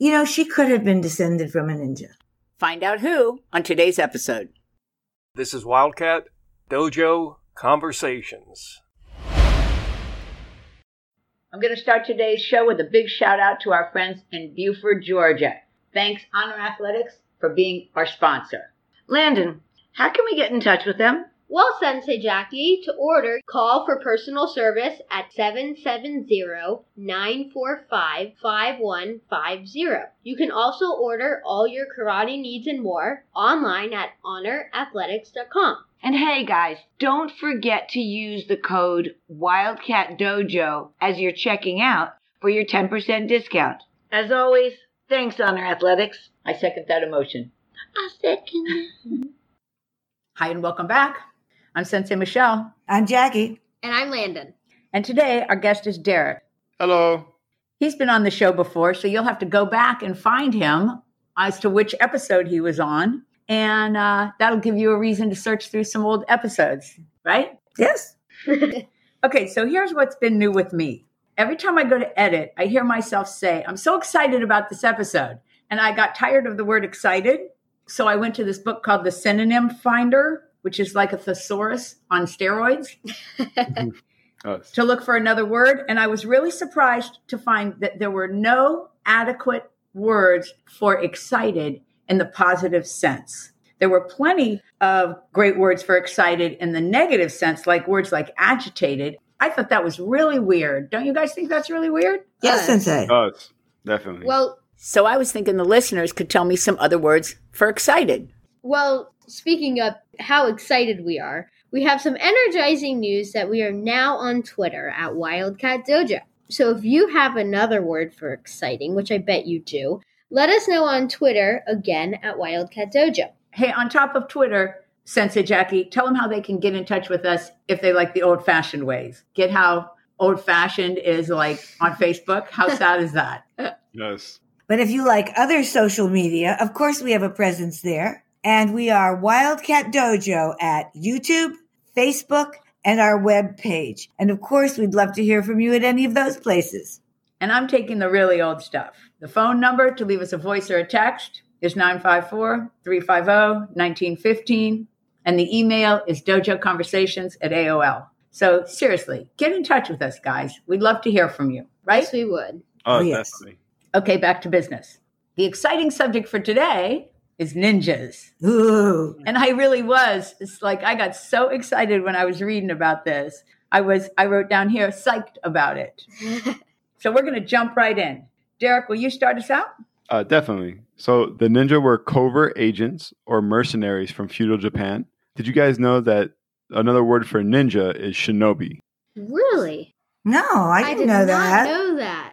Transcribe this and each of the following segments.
You know, she could have been descended from a ninja. Find out who on today's episode. This is Wildcat Dojo Conversations. I'm going to start today's show with a big shout out to our friends in Buford, Georgia. Thanks, Honor Athletics, for being our sponsor. Landon, how can we get in touch with them? Well, Sensei Jackie, to order, call for personal service at 770-945-5150. You can also order all your karate needs and more online at honorathletics.com. And hey guys, don't forget to use the code Wildcat Dojo as you're checking out for your 10% discount. As always, thanks Honor Athletics. I second that emotion. I second it. Hi and welcome back. I'm Sensei Michelle, I'm Jackie. And I'm Landon. and today our guest is Derek. Hello. He's been on the show before, so you'll have to go back and find him as to which episode he was on. And uh, that'll give you a reason to search through some old episodes, right? Yes. Okay, so here's what's been new with me. Every time I go to edit, I hear myself say, I'm so excited about this episode. And I got tired of the word excited. So I went to this book called The Synonym Finder, which is like a thesaurus on steroids, mm-hmm. oh, Us. to look for another word. And I was really surprised to find that there were no adequate words for excited in the positive sense. There were plenty of great words for excited in the negative sense, like words like agitated. I thought that was really weird. Don't you guys think that's really weird? Yes, Us. Sensei. Oh, Definitely. Well, So I was thinking the listeners could tell me some other words for excited. well, speaking of how excited we are, we have some energizing news that we are now on Twitter at Wildcat Dojo. So if you have another word for exciting, which I bet you do, let us know on Twitter again at Wildcat Dojo. Hey, on top of Twitter, Sensei Jackie, tell them how they can get in touch with us if they like the old fashioned ways. Get how old fashioned is like on Facebook. How sad is that? yes. But if you like other social media, of course we have a presence there. And we are Wildcat Dojo at YouTube, Facebook, and our web page. And of course, we'd love to hear from you at any of those places. And I'm taking the really old stuff. The phone number to leave us a voice or a text is 954 350 1915. And the email is dojoconversations at AOL. So seriously, get in touch with us, guys. We'd love to hear from you, right? Yes, we would. Oh, yes. definitely. Okay, back to business. The exciting subject for today is ninjas. Ooh. And I really was. It's like I got so excited when I was reading about this. I was I wrote down here psyched about it. So we're going to jump right in. Derek, will you start us out? Uh, definitely. So the ninja were covert agents or mercenaries from feudal Japan. Did you guys know that another word for ninja is shinobi? Really? No, I didn't did know not that. know that.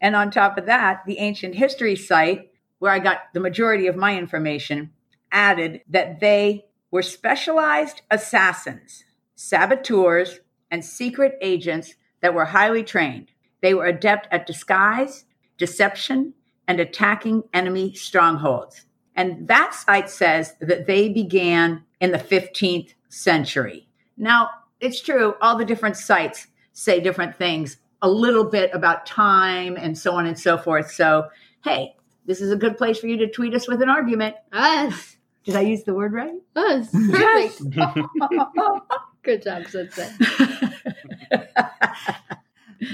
And on top of that, the ancient history site where I got the majority of my information added that they were specialized assassins, saboteurs, and secret agents that were highly trained. They were adept at disguise, deception, and attacking enemy strongholds. And that site says that they began in the 15th century. Now, it's true, all the different sites say different things, a little bit about time and so on and so forth. So, hey, this is a good place for you to tweet us with an argument. Us. Did I use the word right? Us. Perfect. Good job, Sensei.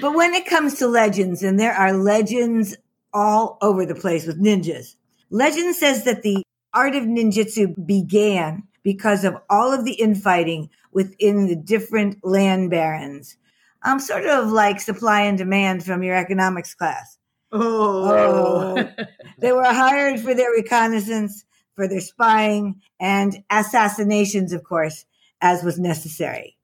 But when it comes to legends, and there are legends all over the place with ninjas, legend says that the art of ninjutsu began because of all of the infighting within the different land barons. Um, sort of like supply and demand from your economics class. Oh. oh. They were hired for their reconnaissance, for their spying, and assassinations, of course, as was necessary.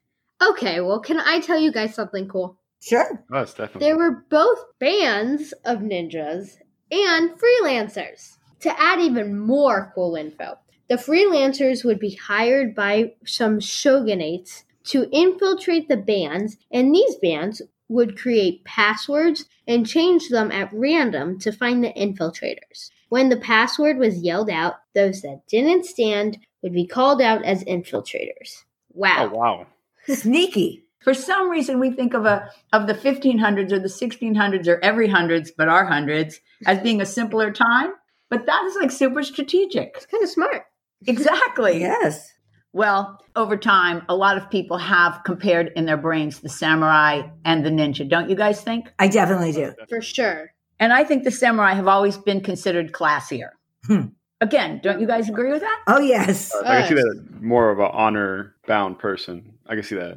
Okay, well, can I tell you guys something cool? Sure. Us, definitely. There were both bands of ninjas and freelancers. To add even more cool info, the freelancers would be hired by some shogunates to infiltrate the bands, and these bands would create passwords and change them at random to find the infiltrators. When the password was yelled out, those that didn't stand would be called out as infiltrators. Wow. oh, wow. Sneaky. For some reason, we think of a of the 1500s or the 1600s or every hundreds, but our hundreds as being a simpler time. But that is like super strategic. It's kind of smart. Exactly. Yes. Well, over time, a lot of people have compared in their brains the samurai and the ninja. Don't you guys think? I definitely do. For sure. And I think the samurai have always been considered classier. Hmm. Again, don't you guys agree with that? Oh, yes. I can see that more of an honor bound person. I can see that.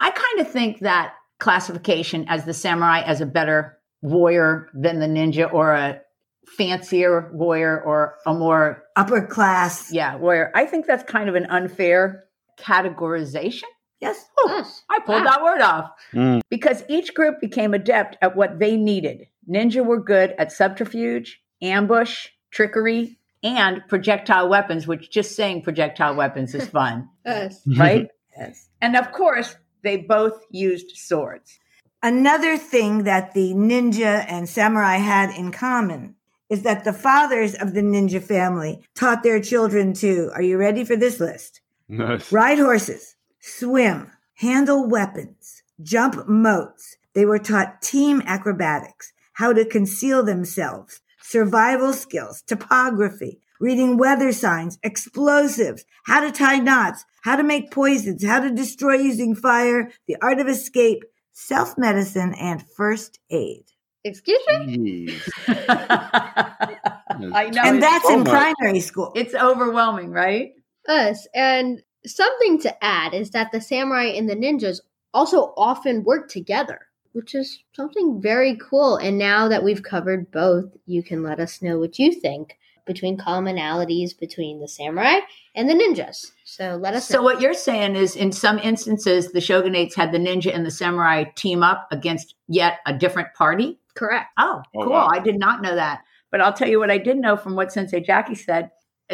I kind of think that classification as the samurai as a better warrior than the ninja or a fancier warrior or a more Upper class. yeah warrior. I think that's kind of an unfair categorization. Yes. Us. I pulled Wow. that word off Mm. because each group became adept at what they needed. Ninja were good at subterfuge, ambush, trickery, and projectile weapons, which just saying projectile weapons is fun, Us. right? Yes. and of course, they both used swords. Another thing that the ninja and samurai had in common is that the fathers of the ninja family taught their children to, are you ready for this list? Nice. Ride horses, swim, handle weapons, jump moats. They were taught team acrobatics, how to conceal themselves, survival skills, topography, reading weather signs, explosives, how to tie knots, how to make poisons, how to destroy using fire, the art of escape, self medicine, and first aid. Excuse me? I know. and that's so in much. primary school. it's overwhelming, right? Us. And something to add is that the samurai and the ninjas also often work together, which is something very cool. And now that we've covered both, you can let us know what you think between commonalities between the samurai and the ninjas. So let us So know. what you're saying is in some instances the shogunates had the ninja and the samurai team up against yet a different party? Correct. Oh, Oh, cool. wow. I did not know that. But I'll tell you what I did know from what Sensei Jackie said,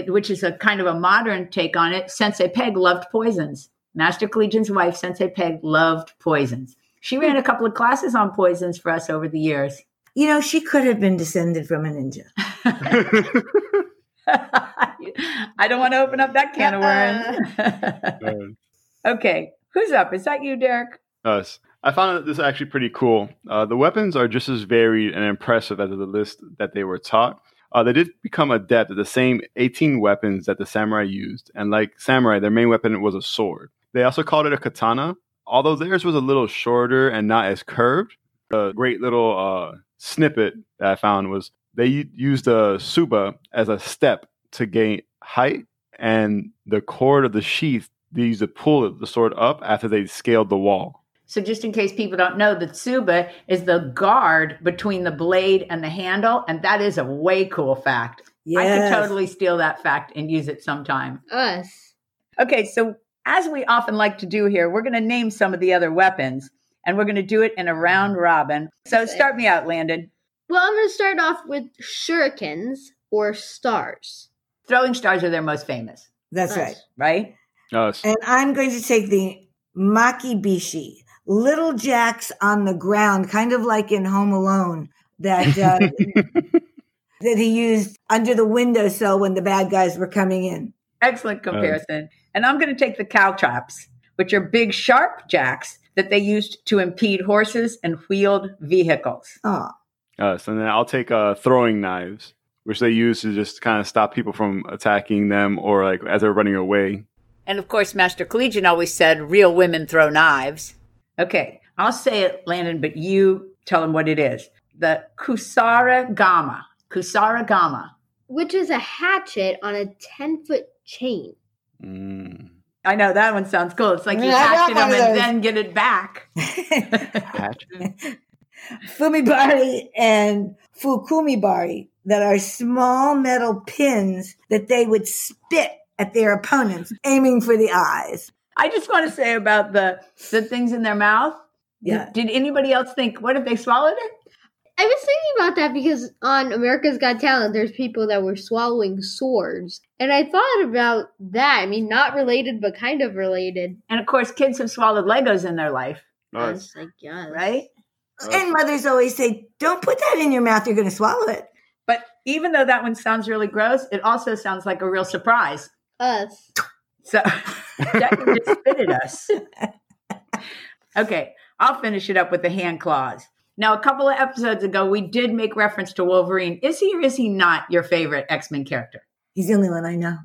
which is a kind of a modern take on it. Sensei Peg loved poisons. Master Collegian's wife, Sensei Peg, loved poisons. She ran a couple of classes on poisons for us over the years. You know, she could have been descended from a ninja. I don't want to open up that can of worms. Uh, okay, who's up? Is that you, Derek? Us. I found that this actually pretty cool. Uh, the weapons are just as varied and impressive as the list that they were taught. Uh, they did become adept at the same 18 weapons that the samurai used, and like samurai, their main weapon was a sword. They also called it a katana, although theirs was a little shorter and not as curved. A great little uh, snippet that I found was they u- used the tsuba as a step to gain height, and the cord of the sheath they used to pull the sword up after they scaled the wall. So, just in case people don't know, the tsuba is the guard between the blade and the handle, and that is a way cool fact. I could totally steal that fact and use it sometime. Us. Okay, so as we often like to do here, we're going to name some of the other weapons, and we're going to do it in a round robin. So, start me out, Landon. Well, I'm going to start off with shurikens or stars. Throwing stars are their most famous, That's Us. right. right? Us. And I'm going to take the makibishi, little jacks on the ground, kind of like in Home Alone, that uh, that he used under the windowsill when the bad guys were coming in. Excellent comparison. and I'm going to take the cow traps, which are big, sharp jacks that they used to impede horses and wheeled vehicles. Oh, Us. And then I'll take uh, throwing knives, which they use to just kind of stop people from attacking them or like as they're running away. And of course, Master Collegian always said, real women throw knives. Okay, I'll say it, Landon, but you tell him what it is. The Kusari Gama. Kusari Gama. which is a hatchet on a 10 foot chain. Mm. I know that one sounds cool. It's like you Yeah, I got hatchet them and then get it back. Hatchet? Fumibari and fukumibari that are small metal pins that they would spit at their opponents, aiming for the eyes. I just want to say about the the things in their mouth. Yeah. Did anybody else think, what if they swallowed it? I was thinking about that because on America's Got Talent, there's people that were swallowing swords. And I thought about that. I mean, not related, but kind of related. And of course, kids have swallowed Legos in their life, I Us. was like, yes. Right? And mothers always say, don't put that in your mouth, you're going to swallow it. But even though that one sounds really gross, it also sounds like a real surprise. Us. So Jackie just spit at us. Okay, I'll finish it up with the hand claws. Now, a couple of episodes ago, we did make reference to Wolverine. Is he or is he not your favorite X Men character? He's the only one I know.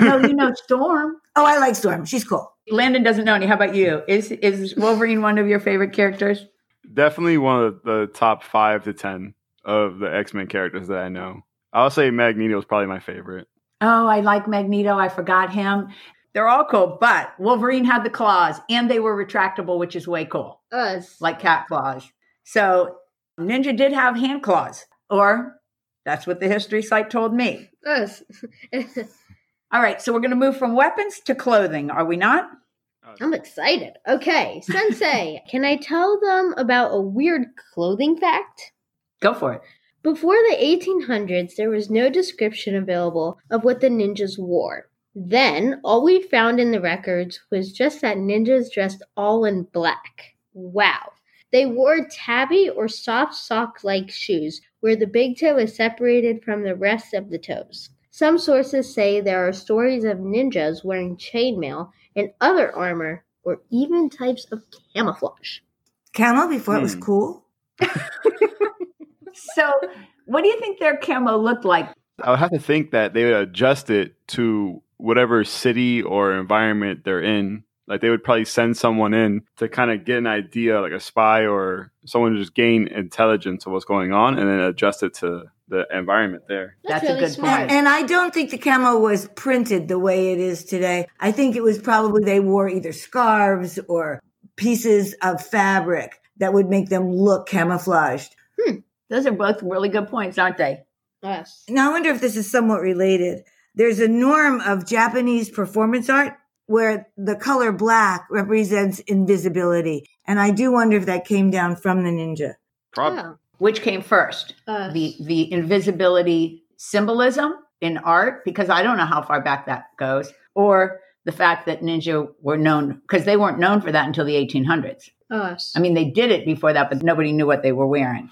no, you know Storm. Oh, I like Storm. She's cool. Landon doesn't know any. How about you? Is is Wolverine one of your favorite characters? Definitely one of the top five to ten of the X Men characters that I know. I'll say Magneto is probably my favorite. Oh, I like Magneto. I forgot him. They're all cool, but Wolverine had the claws and they were retractable, which is way cool, Us. like cat claws. So Ninja did have hand claws, or that's what the history site told me. Us. All right, so we're going to move from weapons to clothing, are we not? Oh, I'm excited. Okay, Sensei, can I tell them about a weird clothing fact? Go for it. Before the 1800s, there was no description available of what the ninjas wore. Then, all we found in the records was just that ninjas dressed all in black. Wow. They wore tabi or soft sock like shoes where the big toe is separated from the rest of the toes. Some sources say there are stories of ninjas wearing chainmail and other armor or even types of camouflage. Camel before it was Hmm. cool. So, what do you think their camo looked like? I would have to think that they would adjust it to whatever city or environment they're in. Like they would probably send someone in to kind of get an idea, like a spy or someone to just gain intelligence of what's going on, and then adjust it to the environment there. That's a really good smart. point. And I don't think the camo was printed the way it is today. I think it was probably they wore either scarves or pieces of fabric that would make them look camouflaged. Hmm. Those are both really good points, aren't they? Yes. Now, I wonder if this is somewhat related. There's a norm of Japanese performance art where the color black represents invisibility. And I do wonder if that came down from the ninja. Probably. Oh, Which came first? The the invisibility symbolism in art because I don't know how far back that goes or the fact that ninja were known because they weren't known for that until the 1800s. us. I mean, they did it before that, but nobody knew what they were wearing.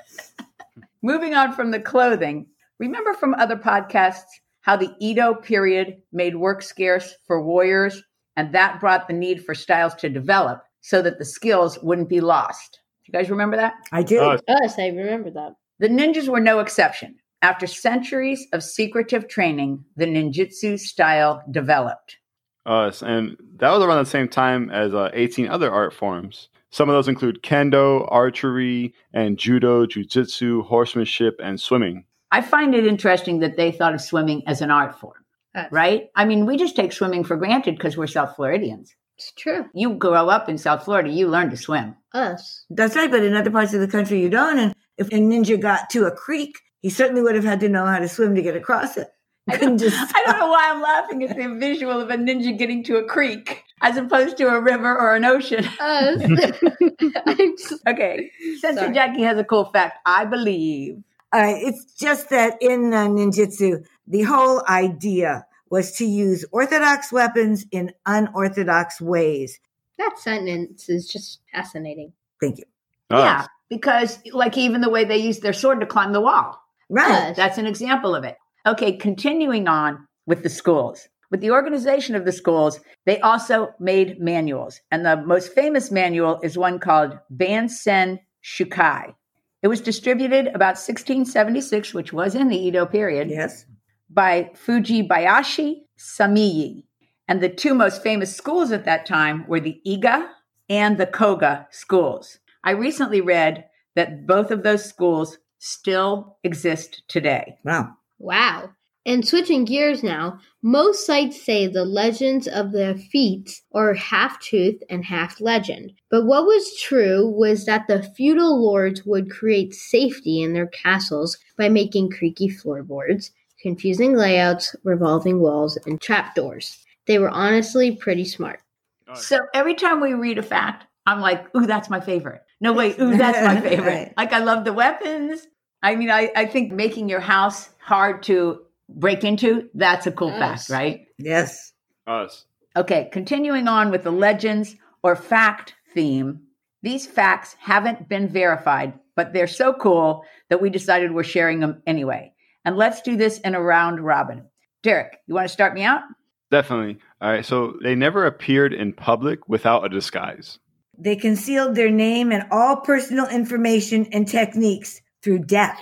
Moving on from the clothing, remember from other podcasts how the Edo period made work scarce for warriors, and that brought the need for styles to develop so that the skills wouldn't be lost. You guys remember that? I do. Us. I remember that. The ninjas were no exception. After centuries of secretive training, the ninjutsu style developed. Us, and that was around the same time as uh, 18 other art forms. Some of those include kendo, archery, and judo, jujitsu, horsemanship, and swimming. I find it interesting that they thought of swimming as an art form. Us. right? I mean, we just take swimming for granted because we're South Floridians. It's true. You grow up in South Florida, you learn to swim. Us. That's right. But in other parts of the country, you don't. And if a ninja got to a creek, he certainly would have had to know how to swim to get across it. You couldn't just. I don't know why I'm laughing at the visual of a ninja getting to a creek as opposed to a river or an ocean. Us. Just, Okay, Sensei Sorry. Jackie has a cool fact. I believe. All right. It's just that in uh, ninjutsu, the whole idea was to use orthodox weapons in unorthodox ways. that sentence is just fascinating. Thank you. Ah. Yeah, because like even the way they used their sword to climb the wall. Right. Us. That's an example of it. Okay, continuing on with the schools. With the organization of the schools, they also made manuals. And the most famous manual is one called Bansen Shukai. It was distributed about 1676, which was in the Edo period, Yes. By Fujibayashi Samuji. And the two most famous schools at that time were the Iga and the Koga schools. I recently read that both of those schools still exist today. Wow. Wow. And switching gears now, most sites say the legends of the feats are half truth and half legend. But what was true was that the feudal lords would create safety in their castles by making creaky floorboards, confusing layouts, revolving walls, and trapdoors. They were honestly pretty smart. Oh, so every time we read a fact, I'm like, ooh, that's my favorite. No, wait, ooh, that's my favorite. Right. Like, I love the weapons. I mean, I, I think making your house hard to break into, that's a cool Yes. fact, right? Yes. Us. Okay, continuing on with the legends or fact theme. These facts haven't been verified, but they're so cool that we decided we're sharing them anyway. And let's do this in a round robin. Derek, you want to start me out? Definitely. All right. So they never appeared in public without a disguise. They concealed their name and all personal information and techniques through death.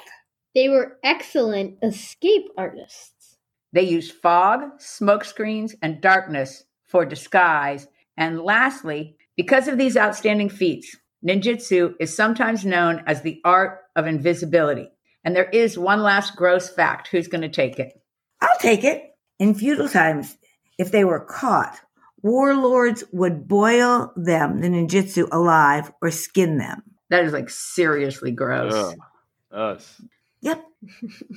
They were excellent escape artists. They used fog, smoke screens, and darkness for disguise. And lastly, because of these outstanding feats, ninjutsu is sometimes known as the art of invisibility. And there is one last gross fact. Who's going to take it? I'll take it. In feudal times, if they were caught, warlords would boil them, the ninjutsu, alive or skin them. That is like seriously gross. Ugh. Us. Yep.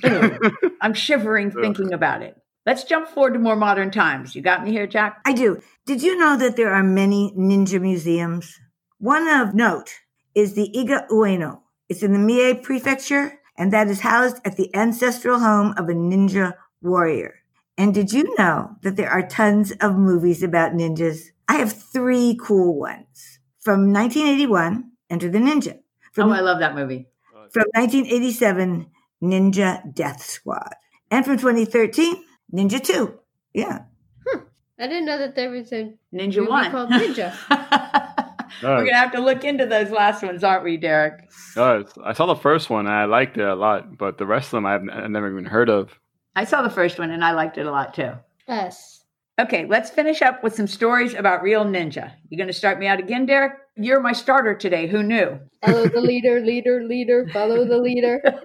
I'm shivering thinking about it. Let's jump forward to more modern times. You got me here, Jack? I do. Did you know that there are many ninja museums? One of note is the Iga Ueno. It's in the Mie Prefecture, and that is housed at the ancestral home of a ninja warrior. And did you know that there are tons of movies about ninjas? I have three cool ones. From 1981, Enter the Ninja. From, Oh, I love that movie. from 1987, Ninja Death Squad. And from 2013, Ninja 2. Yeah. Hmm. I didn't know that there was a Ninja movie One. called Ninja. We're going to have to look into those last ones, aren't we, Derek? Us. I saw the first one and I liked it a lot, but the rest of them I've, I've never even heard of. I saw the first one and I liked it a lot too. Yes. Okay, let's finish up with some stories about real ninja. You going to start me out again, Derek? You're my starter today. Who knew? Follow the leader, leader, leader, follow the leader.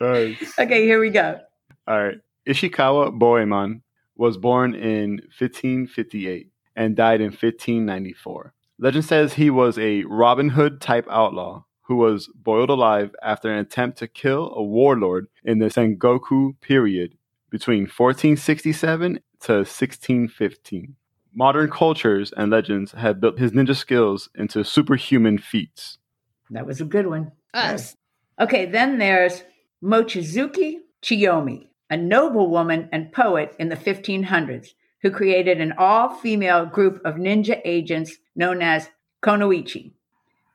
Us. Okay, here we go. All right. Ishikawa Goemon was born in 1558 and died in 1594. Legend says he was a Robin Hood type outlaw who was boiled alive after an attempt to kill a warlord in the Sengoku period between 1467 to 1615. Modern cultures and legends have built his ninja skills into superhuman feats. That was a good one. Us. Okay, then there's Mochizuki Chiyome, a noblewoman and poet in the 1500s who created an all female group of ninja agents known as Kunoichi.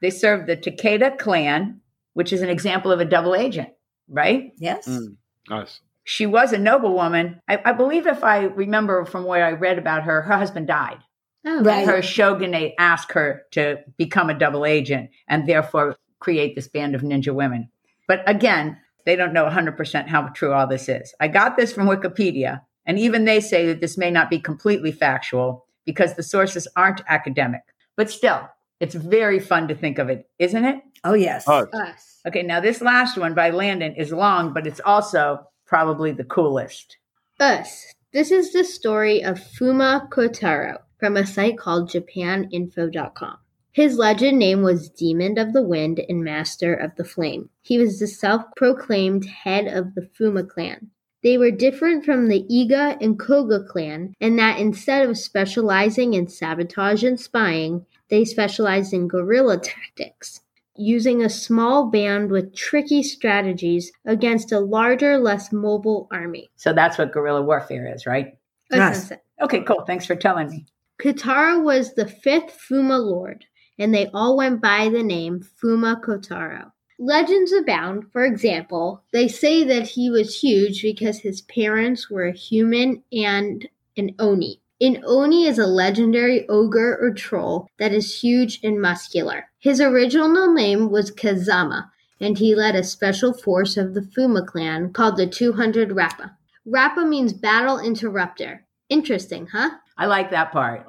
They served the Takeda clan, which is an example of a double agent, right? Yes. Mm. Nice. She was a noblewoman. I, I believe, if I remember from where I read about her, her husband died. Oh, Right. Her shogunate asked her to become a double agent and therefore create this band of ninja women. But again, they don't know 100% how true all this is. I got this from Wikipedia, and even they say that this may not be completely factual because the sources aren't academic. But still, it's very fun to think of it, isn't it? Oh, yes. Us. Us. Okay, now this last one by Landon is long, but it's also probably the coolest. Us. This is the story of Fuma Kotaro from a site called JapanInfo.com. His legend name was Demon of the Wind and Master of the Flame. He was the self proclaimed head of the Fuma clan. They were different from the Iga and Koga clan in that instead of specializing in sabotage and spying, they specialized in guerrilla tactics, using a small band with tricky strategies against a larger, less mobile army. So that's what guerrilla warfare is, right? Yes. Okay, cool. Thanks for telling me. Kotaro was the fifth Fuma lord, and they all went by the name Fuma Kotaro. Legends abound. For example, they say that he was huge because his parents were a human and an Oni. An Oni is a legendary ogre or troll that is huge and muscular. His original name was Kazama, and he led a special force of the Fuma clan called the 200 Rappa. Rappa means battle interrupter. Interesting, huh? I like that part.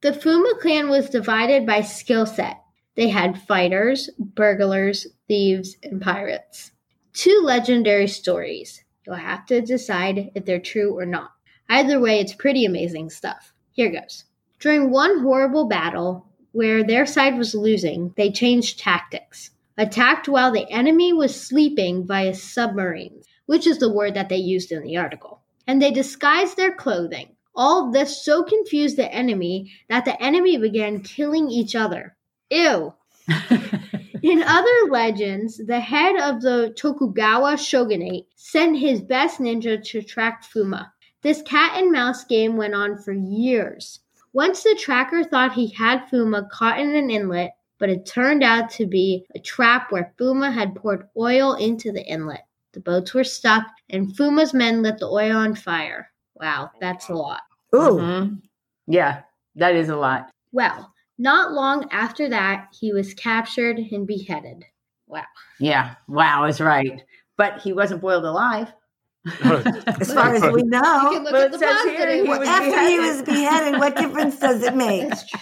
The Fuma clan was divided by skill set. They had fighters, burglars, thieves, and pirates. Two legendary stories. You'll have to decide if they're true or not. Either way, it's pretty amazing stuff. Here goes. During one horrible battle where their side was losing, they changed tactics. Attacked while the enemy was sleeping via submarines, which is the word that they used in the article. And they disguised their clothing. All this so confused the enemy that the enemy began killing each other. Ew. In other legends, the head of the Tokugawa shogunate sent his best ninja to track Fuma. This cat and mouse game went on for years. Once the tracker thought he had Fuma caught in an inlet, but it turned out to be a trap where Fuma had poured oil into the inlet. The boats were stuck, and Fuma's men lit the oil on fire. Wow, that's a lot. Ooh. Mhm. Yeah, that is a lot. Well, Not long after that, he was captured and beheaded. Wow. Yeah, wow is right. But he wasn't boiled alive. As far as we You can know, look Well, at the here he was after he was beheaded, what difference does it make? That's true.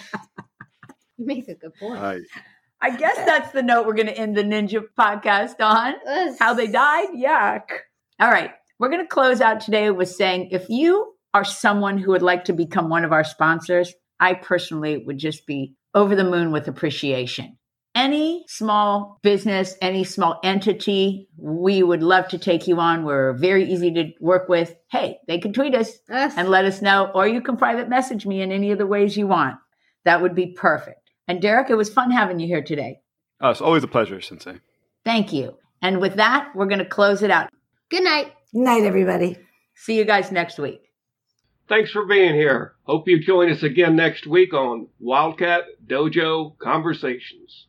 You make a good point. Right. I guess that's the note we're going to end the Ninja podcast on. That's- How they died? Yuck. All right. We're going to close out today with saying if you are someone who would like to become one of our sponsors, I personally would just be over the moon with appreciation. Any small business, any small entity, we would love to take you on. We're very easy to work with. Hey, they can tweet us That's- and let us know, or you can private message me in any of the ways you want. That would be perfect. And Derek, it was fun having you here today. Uh, it's always a pleasure, Sensei. Thank you. And with that, we're going to close it out. Good night. Good night, everybody. See you guys next week. Thanks for being here. Hope you join us again next week on Wildcat Dojo Conversations.